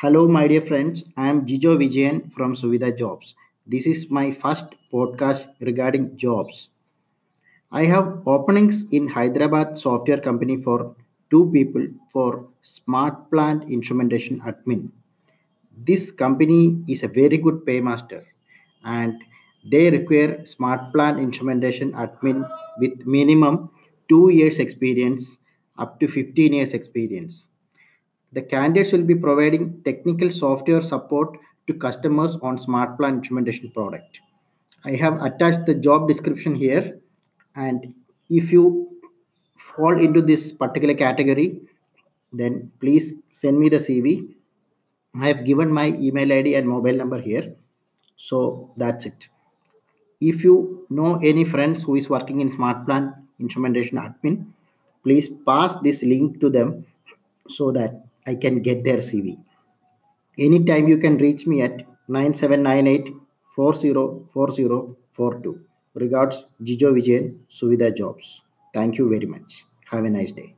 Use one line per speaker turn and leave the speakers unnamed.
Hello, my dear friends. I am Jijo Vijayan from Suvidha Jobs. This is my first podcast regarding jobs. I have openings in Hyderabad software company for two people for smart plant instrumentation admin. This company is a very good paymaster and they require smart plant instrumentation admin with minimum 2 years experience up to 15 years experience. The candidates will be providing technical software support to customers on smart plant instrumentation product. I have attached the job description here and if you fall into this particular category then please send me the CV. I have given my email ID and mobile number here. So that's it. If you know any friends who is working in smart plant instrumentation admin, please pass this link to them so that I can get their CV. Anytime you can reach me at 9798 404042. Regards, Jijo Vijayan, Suvidha Jobs. Thank you very much. Have a nice day.